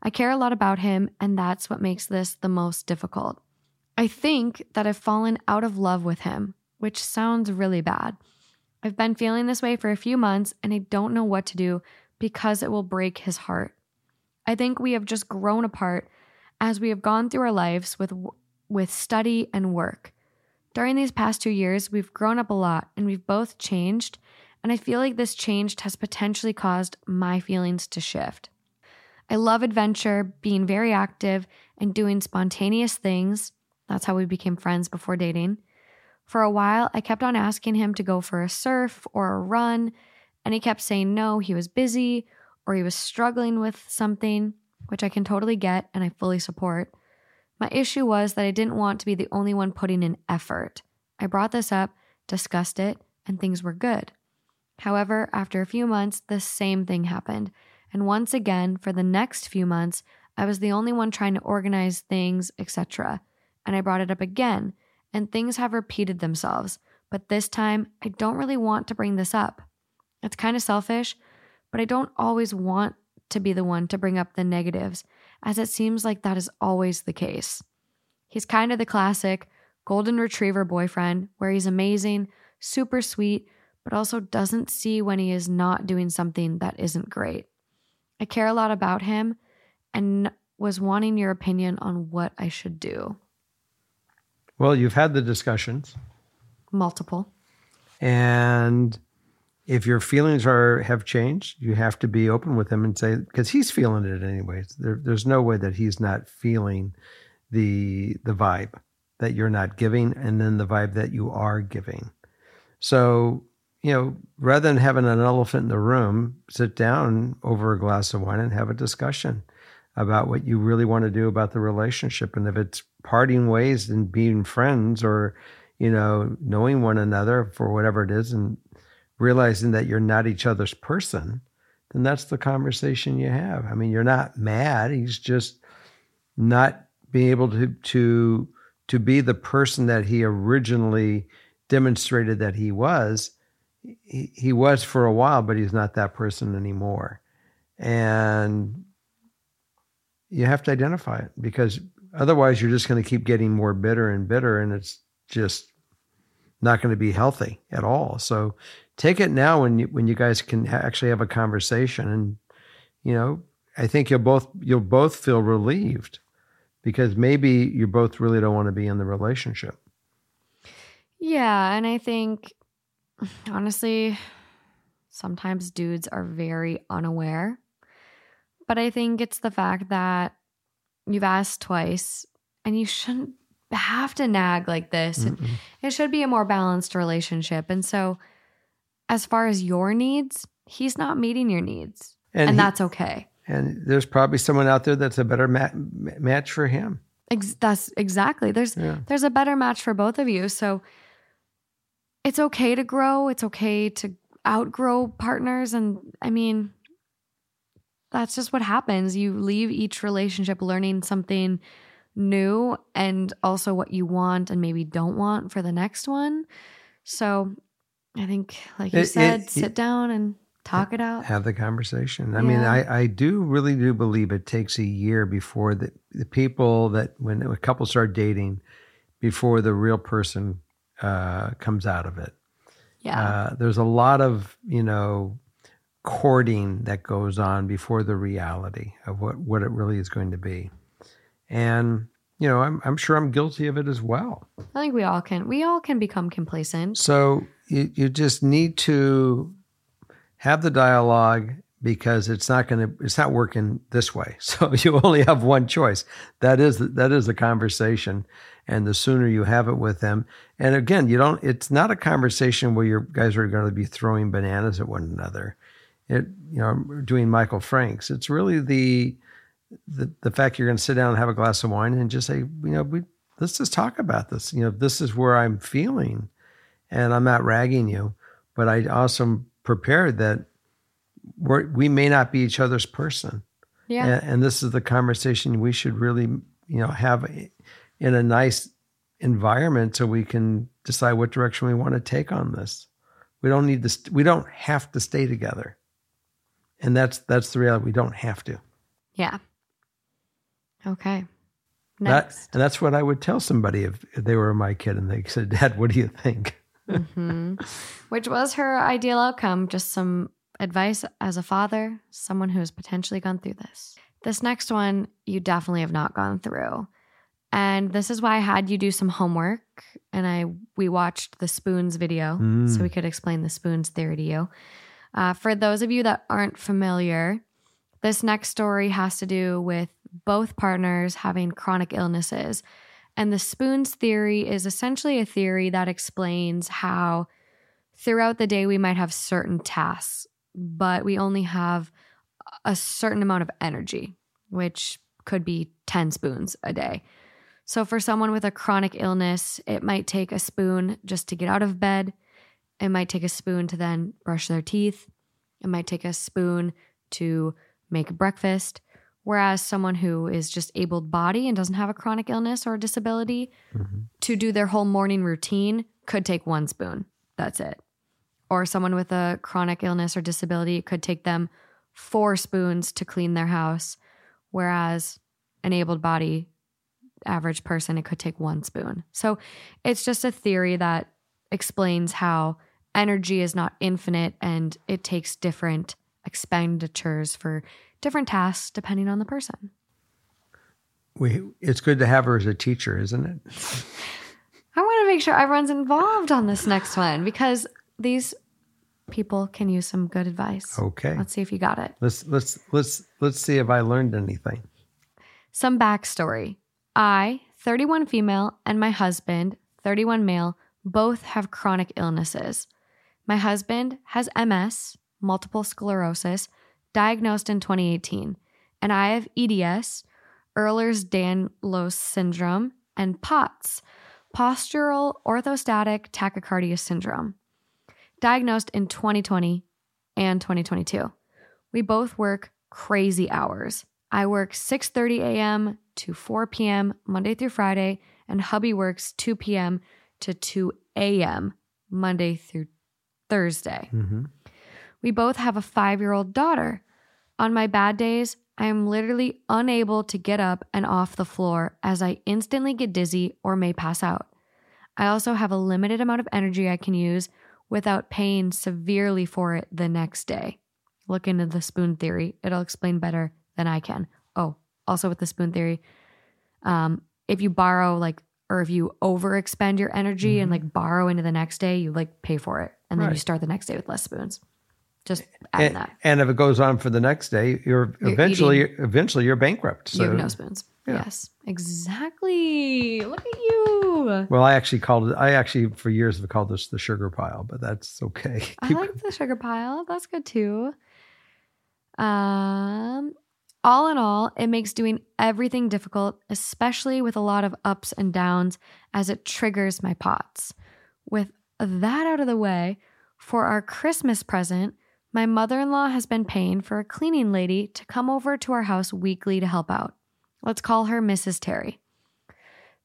I care a lot about him, and that's what makes this the most difficult. I think that I've fallen out of love with him, which sounds really bad. I've been feeling this way for a few months and I don't know what to do because it will break his heart. I think we have just grown apart as we have gone through our lives with with study and work. During these past 2 years, we've grown up a lot and we've both changed, and I feel like this change has potentially caused my feelings to shift. I love adventure, being very active, and doing spontaneous things. That's how we became friends before dating. For a while, I kept on asking him to go for a surf or a run, and he kept saying no, he was busy or he was struggling with something, which I can totally get and I fully support. My issue was that I didn't want to be the only one putting in effort. I brought this up, discussed it, and things were good. However, after a few months, the same thing happened. And once again, for the next few months, I was the only one trying to organize things, etc. And I brought it up again, and things have repeated themselves. But this time, I don't really want to bring this up. It's kind of selfish, but I don't always want to be the one to bring up the negatives, as it seems like that is always the case. He's kind of the classic golden retriever boyfriend where he's amazing, super sweet, but also doesn't see when he is not doing something that isn't great. I care a lot about him and was wanting your opinion on what I should do. Well, you've had the discussions, Multiple. and if your feelings are have changed, you have to be open with him and say because he's feeling it anyways. There, there's no way that he's not feeling the the vibe that you're not giving, and then the vibe that you are giving. So you know, rather than having an elephant in the room, sit down over a glass of wine and have a discussion about what you really want to do about the relationship. And if it's parting ways and being friends or, you know, knowing one another for whatever it is and realizing that you're not each other's person, then that's the conversation you have. I mean, you're not mad. He's just not being able to to to be the person that he originally demonstrated that he was he, he was for a while, but he's not that person anymore. And you have to identify it because otherwise you're just going to keep getting more bitter and bitter and it's just not going to be healthy at all. So take it now when you when you guys can ha- actually have a conversation and you know, I think you'll both you'll both feel relieved because maybe you both really don't want to be in the relationship. Yeah, and I think honestly, sometimes dudes are very unaware. But I think it's the fact that you've asked twice and you shouldn't have to nag like this. Mm-mm. It should be a more balanced relationship. And so, as far as your needs, he's not meeting your needs. And, he- that's okay. and there's probably someone out there that's a better ma- match for him. Ex- that's exactly. There's Yeah. there's a better match for both of you. So it's okay to grow. It's okay to outgrow partners. And I mean, that's just what happens. You leave each relationship learning something new and also what you want and maybe don't want for the next one. So I think, like you It- it- said, it- sit down and talk it out. have the conversation. I mean, I, I do really do believe it takes a year before the, the people that when a couple start dating, before the real person uh, comes out of it. Yeah. Uh, there's a lot of you know courting that goes on before the reality of what what it really is going to be, and you know I'm I'm sure I'm guilty of it as well. I think we all can. We all can become complacent. So you, you just need to have the dialogue because it's not going to it's not working this way. So you only have one choice. That is that is the conversation, and the sooner you have it with them. And again, you don't. It's not a conversation where you guys are going to be throwing bananas at one another. It you know doing Michael Franks. It's really the the the fact you're going to sit down and have a glass of wine and just say you know we let's just talk about this. You know this is where I'm feeling and I'm not ragging you, but I also prepared that we're, we may not be each other's person. Yeah. And, and this is the conversation we should really, you know, have in a nice environment so we can decide what direction we want to take on this. We don't need to, st- we don't have to stay together. And that's, that's the reality. We don't have to. Yeah. Okay. That- Next. and that's what I would tell somebody if, if they were my kid and they said, Dad, what do you think? hmm Which was her ideal outcome. Just some advice as a father, someone who has potentially gone through this. This next one, you definitely have not gone through. And this is why I had you do some homework and I we watched the spoons video so Mm. we could explain the spoons theory to you. Uh, for those of you that aren't familiar, this next story has to do with both partners having chronic illnesses. And the spoons theory is essentially a theory that explains how throughout the day we might have certain tasks, but we only have a certain amount of energy, which could be 10 spoons a day. So, for someone with a chronic illness, it might take a spoon just to get out of bed. It might take a spoon to then brush their teeth. It might take a spoon to make breakfast. Whereas someone who is just able body and doesn't have a chronic illness or a disability Mhm. to do their whole morning routine could take one spoon. That's it. Or someone with a chronic illness or disability, could take them four spoons to clean their house. Whereas an able body average person, it could take one spoon. So it's just a theory that explains how energy is not infinite and it takes different expenditures for different tasks depending on the person. We, it's good to have her as a teacher, isn't it? I want to make sure everyone's involved on this next one because these people can use some good advice. Okay. Let's see if you got it. Let's let's let's let's see if I learned anything. Some backstory. I, 31 female, and my husband, 31 male, both have chronic illnesses. My husband has MS, multiple sclerosis, diagnosed in 2018, and I have EDS, Ehlers Danlos syndrome, and POTS, postural orthostatic tachycardia syndrome, diagnosed in 2020 and 2022. We both work crazy hours. I work 6:30 a.m. to 4 p.m. Monday through Friday, and hubby works 2 p.m. to 2 a.m. Monday through Thursday. hmm We both have a five year old daughter. On my bad days, I am literally unable to get up and off the floor as I instantly get dizzy or may pass out. I also have a limited amount of energy I can use without paying severely for it the next day. Look into the spoon theory, it'll explain better than I can. Oh, also with the spoon theory, um, if you borrow like, or if you overexpend your energy and like borrow into the next day, you like pay for it. And then you start the next day with less spoons. Just adding And, that. and if it goes on for the next day, you're, You're eventually eventually you're bankrupt. So, you have no spoons. yeah. Yes, exactly. Look at you. well, I actually called it. I actually for years have called this the sugar pile, but that's okay. I Keep- like the sugar pile. That's good too. Um, all in all, it makes doing everything difficult, especially with a lot of ups and downs, as it triggers my pots. With that out of the way, for our Christmas present, my mother in law has been paying for a cleaning lady to come over to our house weekly to help out. Let's call her Mrs. Terry.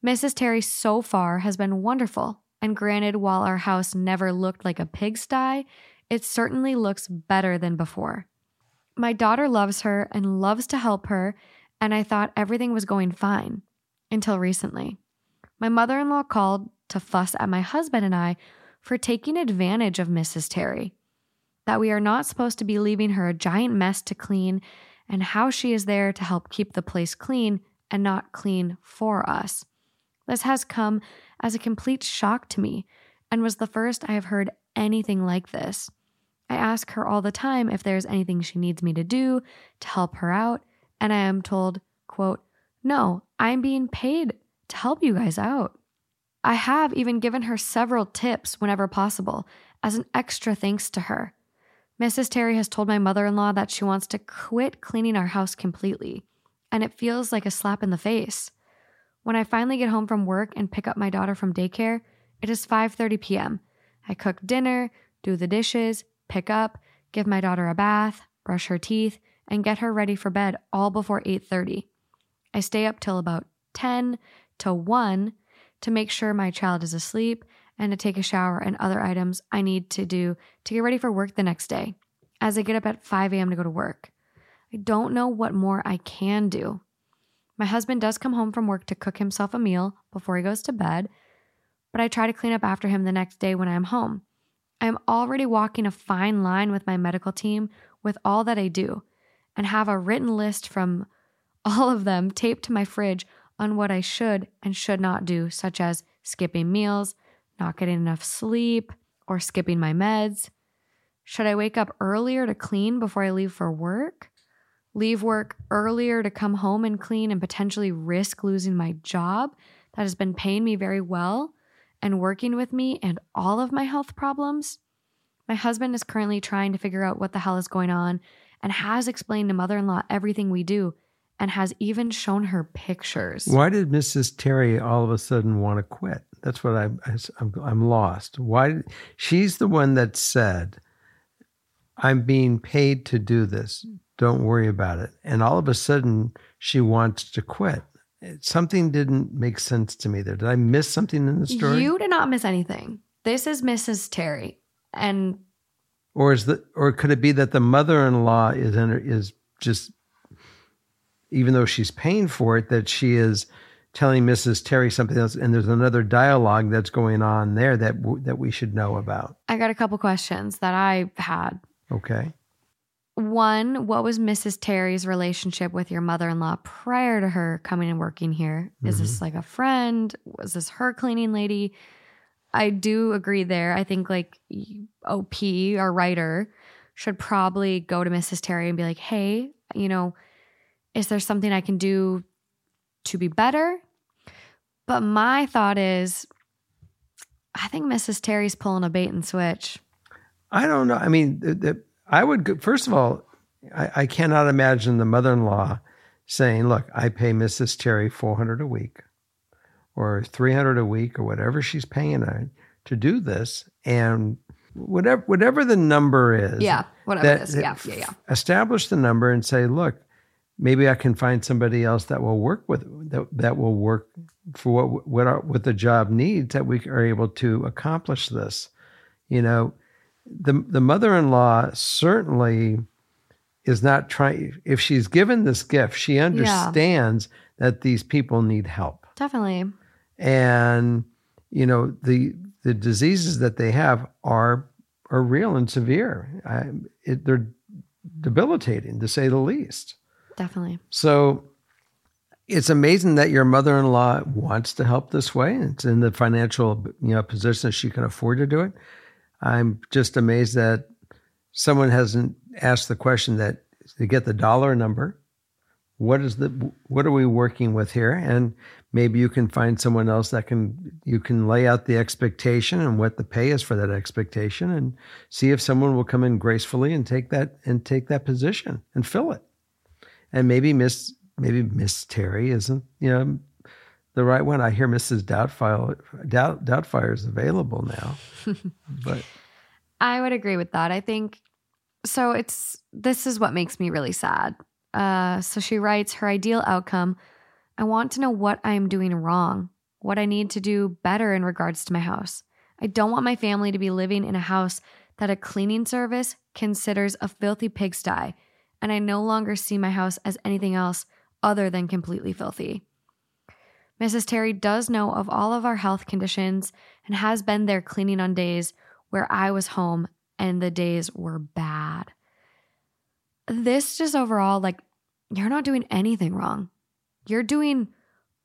Mrs. Terry so far has been wonderful, and granted, while our house never looked like a pigsty, it certainly looks better than before. My daughter loves her and loves to help her, and I thought everything was going fine until recently. My mother in law called to fuss at my husband and I for taking advantage of Mrs. Terry, that we are not supposed to be leaving her a giant mess to clean, and how she is there to help keep the place clean and not clean for us. This has come as a complete shock to me and was the first I have heard anything like this. I ask her all the time if there's anything she needs me to do to help her out, and I am told, quote, "No, I'm being paid to help you guys out." I have even given her several tips whenever possible as an extra thanks to her. Mrs. Terry has told my mother-in-law that she wants to quit cleaning our house completely, and it feels like a slap in the face. When I finally get home from work and pick up my daughter from daycare, it is 5:30 p.m. I cook dinner, do the dishes, pick up, give my daughter a bath, brush her teeth, and get her ready for bed all before 8:30. I stay up till about 10 to 1 to make sure my child is asleep and to take a shower and other items I need to do to get ready for work the next day as I get up at 5 a.m. to go to work. I don't know what more I can do. My husband does come home from work to cook himself a meal before he goes to bed, but I try to clean up after him the next day when I am home. I am already walking a fine line with my medical team with all that I do and have a written list from all of them taped to my fridge on what I should and should not do, such as skipping meals, not getting enough sleep, or skipping my meds. Should I wake up earlier to clean before I leave for work? Leave work earlier to come home and clean and potentially risk losing my job that has been paying me very well and working with me and all of my health problems? My husband is currently trying to figure out what the hell is going on and has explained to mother in law everything we do and has even shown her pictures. Why did Mrs. Terry all of a sudden want to quit? That's what I, I'm, I'm lost. Why? did- She's the one that said, I'm being paid to do this. Don't worry about it. And all of a sudden, she wants to quit. Something didn't make sense to me there. Did I miss something in the story? You did not miss anything. This is Mrs. Terry. And or is the or could it be that the mother-in-law is in, is just even though she's paying for it that she is telling Mrs. Terry something else, and there's another dialogue that's going on there that w- that we should know about. I got a couple questions that I had. Okay. One, what was Mrs. Terry's relationship with your mother in law prior to her coming and working here? Is this mm-hmm. like a friend? Was this her cleaning lady? I do agree there. I think like OP, our writer, should probably go to Mrs. Terry and be like, hey, you know, is there something I can do to be better? But my thought is, I think Mrs. Terry's pulling a bait and switch. I don't know. I mean, the, the, I would go, first of all, I, I cannot imagine the mother-in-law saying, "Look, I pay Mrs. Terry four hundred a week, or three hundred a week, or whatever she's paying her to do this, and whatever whatever the number is, Yeah, whatever that- it is. Yeah, yeah, yeah. establish the number and say, look, maybe I can find somebody else that will work with that, that will work for what what our, what the job needs that we are able to accomplish this. You know, the the mother-in-law certainly is not trying if she's given this gift, she understands that these people need help Definitely. and you know the the diseases that they have are are real and severe. I, it, they're debilitating to say the least. Definitely. So it's amazing that your mother-in-law wants to help this way. It's in the financial you know position that she can afford to do it. I'm just amazed that someone hasn't asked the question that to get the dollar number. What is the what are we working with here? And maybe you can find someone else that can you can lay out the expectation and what the pay is for that expectation and see if someone will come in gracefully and take that and take that position and fill it and maybe Miss maybe Miss Terry isn't you know the right one. I hear Mrs. Doubtfire Doubt, Doubtfire is available now, but I would agree with that. I think so. It's this is what makes me really sad. Uh, so she writes her ideal outcome. I want to know what I am doing wrong, what I need to do better in regards to my house. I don't want my family to be living in a house that a cleaning service considers a filthy pigsty, and I no longer see my house as anything else other than completely filthy. Mrs. Terry does know of all of our health conditions and has been there cleaning on days where I was home and the days were bad. This just overall, like, you're not doing anything wrong. You're doing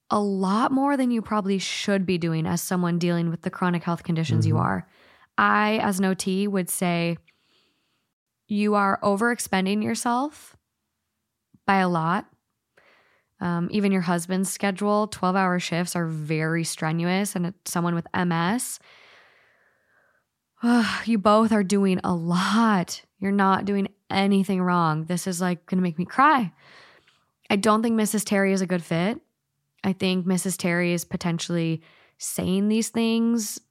a lot more than you probably should be doing as someone dealing with the chronic health conditions you Mhm. are. I, as an OT, would say you are overexpending yourself by a lot. Um, even your husband's schedule, 12 hour shifts are very strenuous. And someone with MS, you both are doing a lot. You're not doing anything wrong. This is like going to make me cry. I don't think Mrs. Terry is a good fit. I think Mrs. Terry is potentially saying these things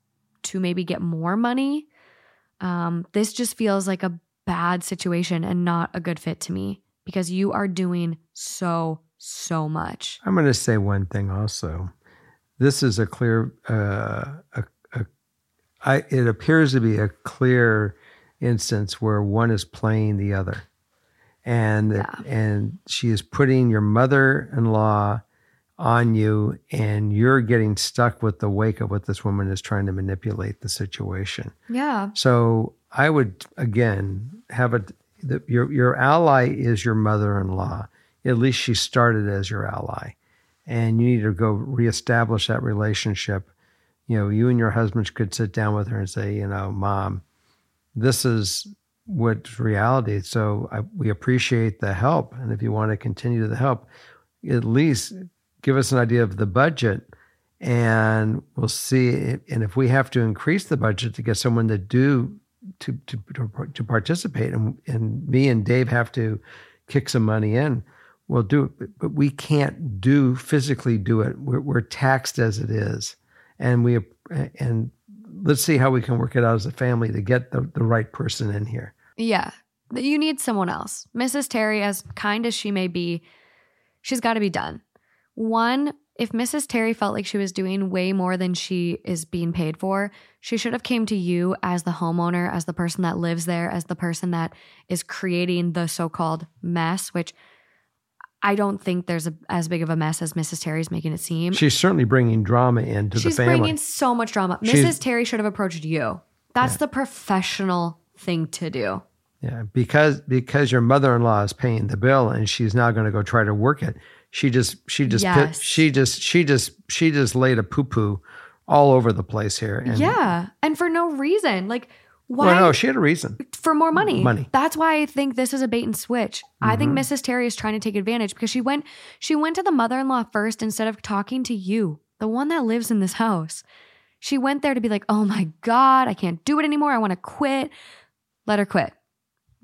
to maybe get more money. Um, this just feels like a bad situation and not a good fit to me because you are doing so, so much. I'm going to say one thing also. This is a clear, uh, a, a, I, it appears to be a clear instance where one is playing the other, and Yeah. and she is putting your mother-in-law on you, and you're getting stuck with the wake of what this woman is trying to manipulate the situation. Yeah. So I would again have a the, your your ally is your mother-in-law. At least she started as your ally, and you need to go reestablish that relationship. You know, you and your husband could sit down with her and say, you know, mom, this is what's reality. So I, we appreciate the help, and if you want to continue the help, at least give us an idea of the budget and we'll see and if we have to increase the budget to get someone to do to to to, to participate and, and me and Dave have to kick some money in we'll do it but, but we can't do physically do it we're, we're taxed as it is and we and let's see how we can work it out as a family to get the, the right person in here Yeah. You need someone else. Mrs. Terry, as kind as she may be, she's got to be done. One, if Mrs. Terry felt like she was doing way more than she is being paid for, she should have came to you as the homeowner, as the person that lives there, as the person that is creating the so-called mess, which I don't think there's a, as big of a mess as Mrs. Terry's making it seem. She's certainly bringing drama into She's the family. She's bringing so much drama. Mrs. She's- Terry should have approached you. That's the professional thing to do. Yeah, because because your mother-in-law is paying the bill and she's now going to go try to work it. She just she just pit- she just she just she just laid a poo poo all over the place here. And, yeah, and for no reason. Like why? Well, no, she had a reason. for more money. Money. Mm-hmm. That's why I think this is a bait and switch. I think Mrs. Terry is trying to take advantage because she went she went to the mother-in-law first instead of talking to you, the one that lives in this house. She went there to be like, "Oh my god, I can't do it anymore. I want to quit." Let her quit.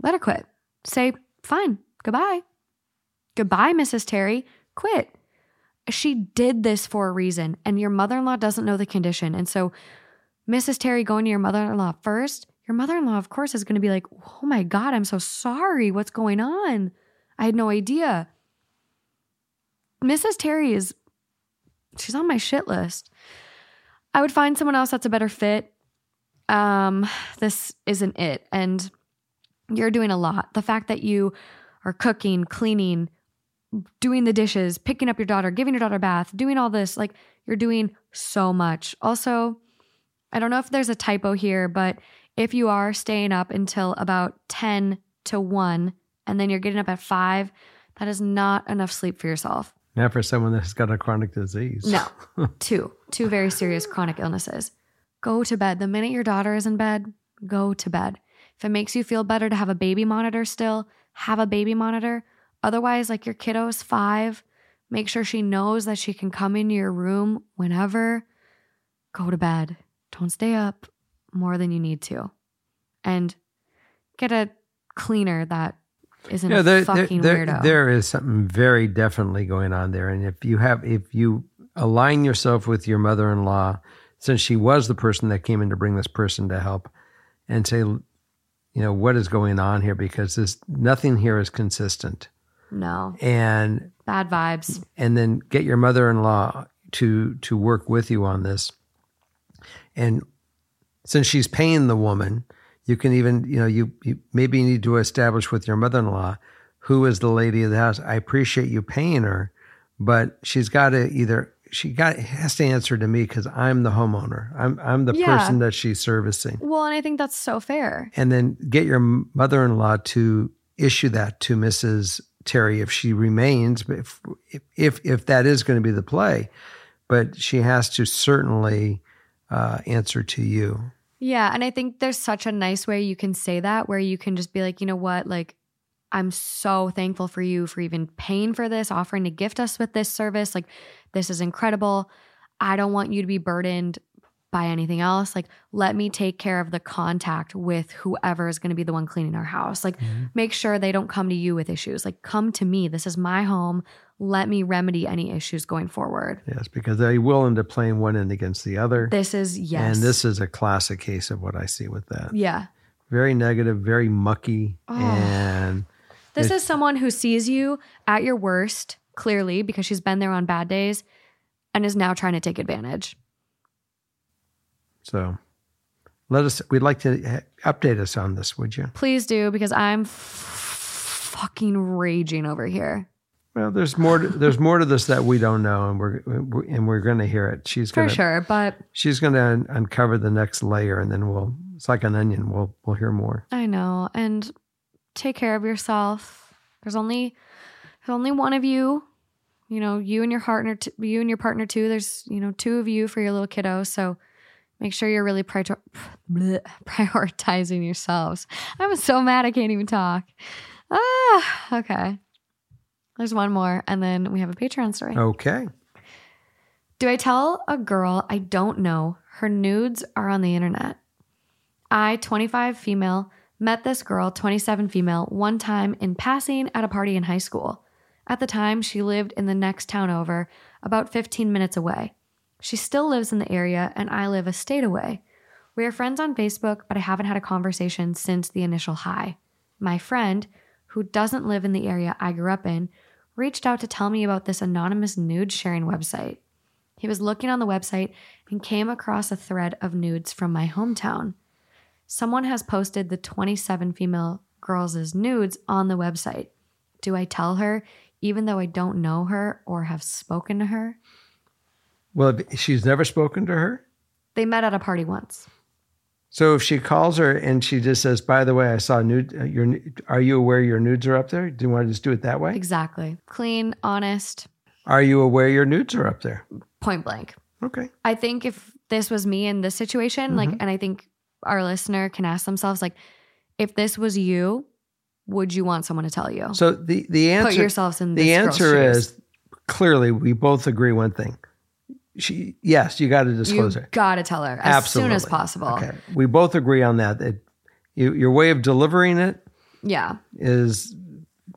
Let her quit. Say, "Fine. Goodbye." Goodbye, Mrs. Terry. Quit. She did this for a reason, and your mother-in-law doesn't know the condition. And so Mrs. Terry going to your mother in law first, your mother in law, of course, is going to be like, oh my God, I'm so sorry. What's going on? I had no idea. Mrs. Terry is, she's on my shit list. I would find someone else that's a better fit. Um, this isn't it. And you're doing a lot. The fact that you are cooking, cleaning, doing the dishes, picking up your daughter, giving your daughter a bath, doing all this, like you're doing so much. Also, I don't know if there's a typo here, but if you are staying up until about 10 to 1 and then you're getting up at 5, that is not enough sleep for yourself. Not for someone that's got a chronic disease. No, two, two very serious chronic illnesses. Go to bed. The minute your daughter is in bed, go to bed. If it makes you feel better to have a baby monitor still, have a baby monitor. Otherwise, like your kiddo is five, make sure she knows that she can come into your room whenever. Go to bed. Don't stay up more than you need to. And get a cleaner that isn't a there, there, fucking there, weirdo. there is something very definitely going on there. And if you have, if you align yourself with your mother in law, since she was the person that came in to bring this person to help, and say, you know, what is going on here? Because this nothing here is consistent. No, And bad vibes. and then get your mother-in-law to to work with you on this and since she's paying the woman you can even you know you, you maybe need to establish with your mother-in-law who is the lady of the house i appreciate you paying her but she's got to either she got has to answer to me because i'm the homeowner i'm i'm the Yeah. person that she's servicing Well, and I think that's so fair. and then get your mother-in-law to issue that to Mrs. Terry if she remains, but if if if that is going to be the play, but she has to certainly uh, answer to you. Yeah. And I think there's such a nice way you can say that where you can just be like, you know what? Like, I'm so thankful for you for even paying for this, offering to gift us with this service. Like, this is incredible. I don't want you to be burdened by anything else. Like, let me take care of the contact with whoever is going to be the one cleaning our house. Like, mm-hmm. make sure they don't come to you with issues. Like, come to me. This is my home. Let me remedy any issues going forward. Yes, because they will end up playing one end against the other. This is, yes. And this is a classic case of what I see with that. yeah. Very negative, very mucky, Oh. and This is someone who sees you at your worst, clearly, because she's been there on bad days and is now trying to take advantage. So let us. We'd like to update us on this, would you? Please do, because I'm f- fucking raging over here. Well, there's more. To, there's more to this that we don't know, and we're, we're and we're going to hear it. She's For going to sure. But she's going to un- uncover the next layer, and then we'll. It's like an onion. We'll we'll hear more. I know. And take care of yourself. There's only there's only one of you. You know, you and your partner, t- you and your partner too. There's you know two of you for your little kiddo. So make sure you're really prior- bleh, prioritizing yourselves. I'm so mad I can't even talk. Ah, okay. There's one more, and then we have a Patreon story. Okay. Do I tell a girl I don't know her nudes are on the internet? I, 25 female, met this girl, 27 female, one time in passing at a party in high school. At the time, she lived in the next town over, about 15 minutes away. She still lives in the area, and I live a state away. We are friends on Facebook, but I haven't had a conversation since the initial high. My friend, who doesn't live in the area I grew up in, reached out to tell me about this anonymous nude sharing website. He was looking on the website and came across a thread of nudes from my hometown. Someone has posted the 27 female girls' nudes on the website. Do I tell her, even though I don't know her or have spoken to her. Well, she's never spoken to her. They met at a party once. So if she calls her and she just says, "By the way, I saw nude. uh, Your are you aware your nudes are up there? Do you want to just do it that way? Exactly. Clean, honest, Are you aware your nudes are up there? point blank. Okay. I think if this was me in this situation, like, Mhm. and I think our listener can ask themselves, like, if this was you, would you want someone to tell you? So the the answer. Put yourselves in the answer is clearly we both agree one thing. She yes, you got to disclose you it. gotta tell her as soon as possible. Okay. We both agree on that. That you, your way of delivering it Yeah. is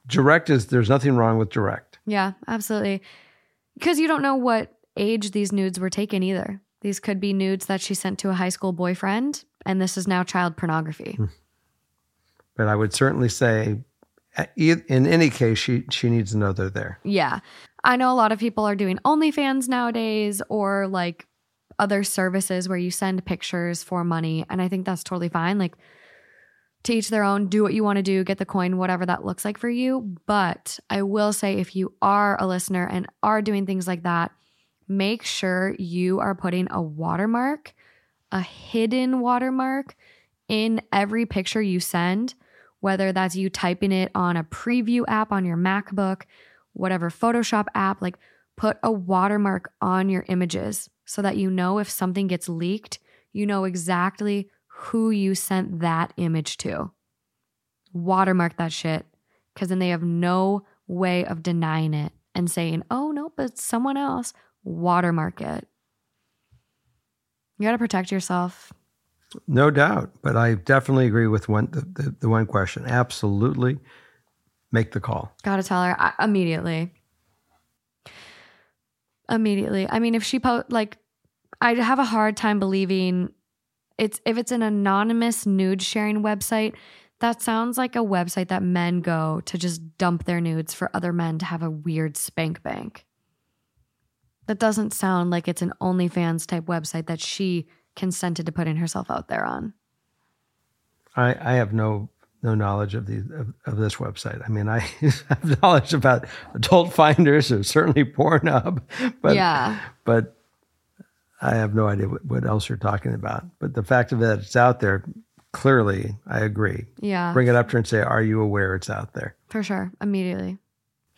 direct. Is there's nothing wrong with direct. Yeah, absolutely. Because you don't know what age these nudes were taken either. These could be nudes that she sent to a high school boyfriend, and this is now child pornography. Hmm. But I would certainly say, uh, e- in any case, she she needs to know they're there. Yeah. I know a lot of people are doing OnlyFans nowadays or like other services where you send pictures for money. And I think that's totally fine. Like, to each their own, do what you want to do, get the coin, whatever that looks like for you. But I will say, if you are a listener and are doing things like that, make sure you are putting a watermark, a hidden watermark in every picture you send, whether that's you typing it on a preview app on your MacBook, whatever Photoshop app, like put a watermark on your images so that you know if something gets leaked, you know exactly who you sent that image to. Watermark that shit because then they have no way of denying it and saying, oh, no, but someone else. Watermark it. You got to protect yourself. No doubt. But I definitely agree with one the, the, the one question. Absolutely, make the call. Got to tell her I, immediately. Immediately. I mean, if she po like, I'd have a hard time believing it's if it's an anonymous nude sharing website. That sounds like a website that men go to just dump their nudes for other men to have a weird spank bank. That doesn't sound like it's an OnlyFans type website that she consented to putting herself out there on. I, I have no no knowledge of the of, of this website. I mean, I have knowledge about adult finders or certainly Pornhub, but yeah. but I have no idea what, what else you're talking about. But the fact of that it's out there, clearly, I agree. Yeah. Bring it up to her and say, "Are you aware it's out there?" For sure. Immediately.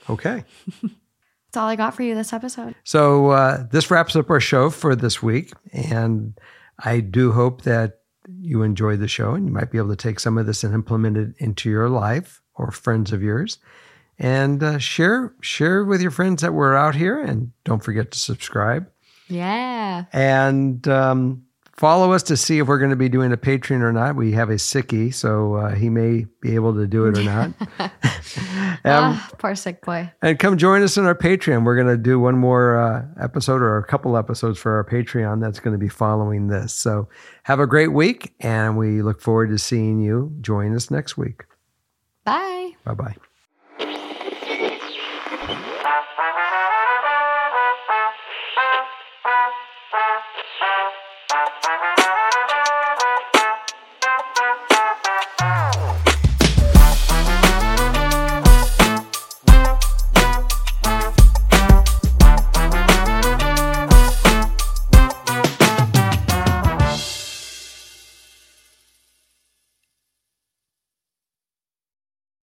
Okay. That's all I got for you this episode. So uh, this wraps up our show for this week, and I do hope that you enjoyed the show and you might be able to take some of this and implement it into your life or friends of yours, and uh, share share with your friends that we're out here. And don't forget to subscribe Yeah. and um, follow us to see if we're going to be doing a Patreon or not. We have a sickie, so uh, he may be able to do it or not. Um, ah, poor sick boy. and come join us on our Patreon. We're going to do one more uh, episode or a couple episodes for our Patreon that's going to be following this. So have a great week, and we look forward to seeing you join us next week. Bye. Bye bye.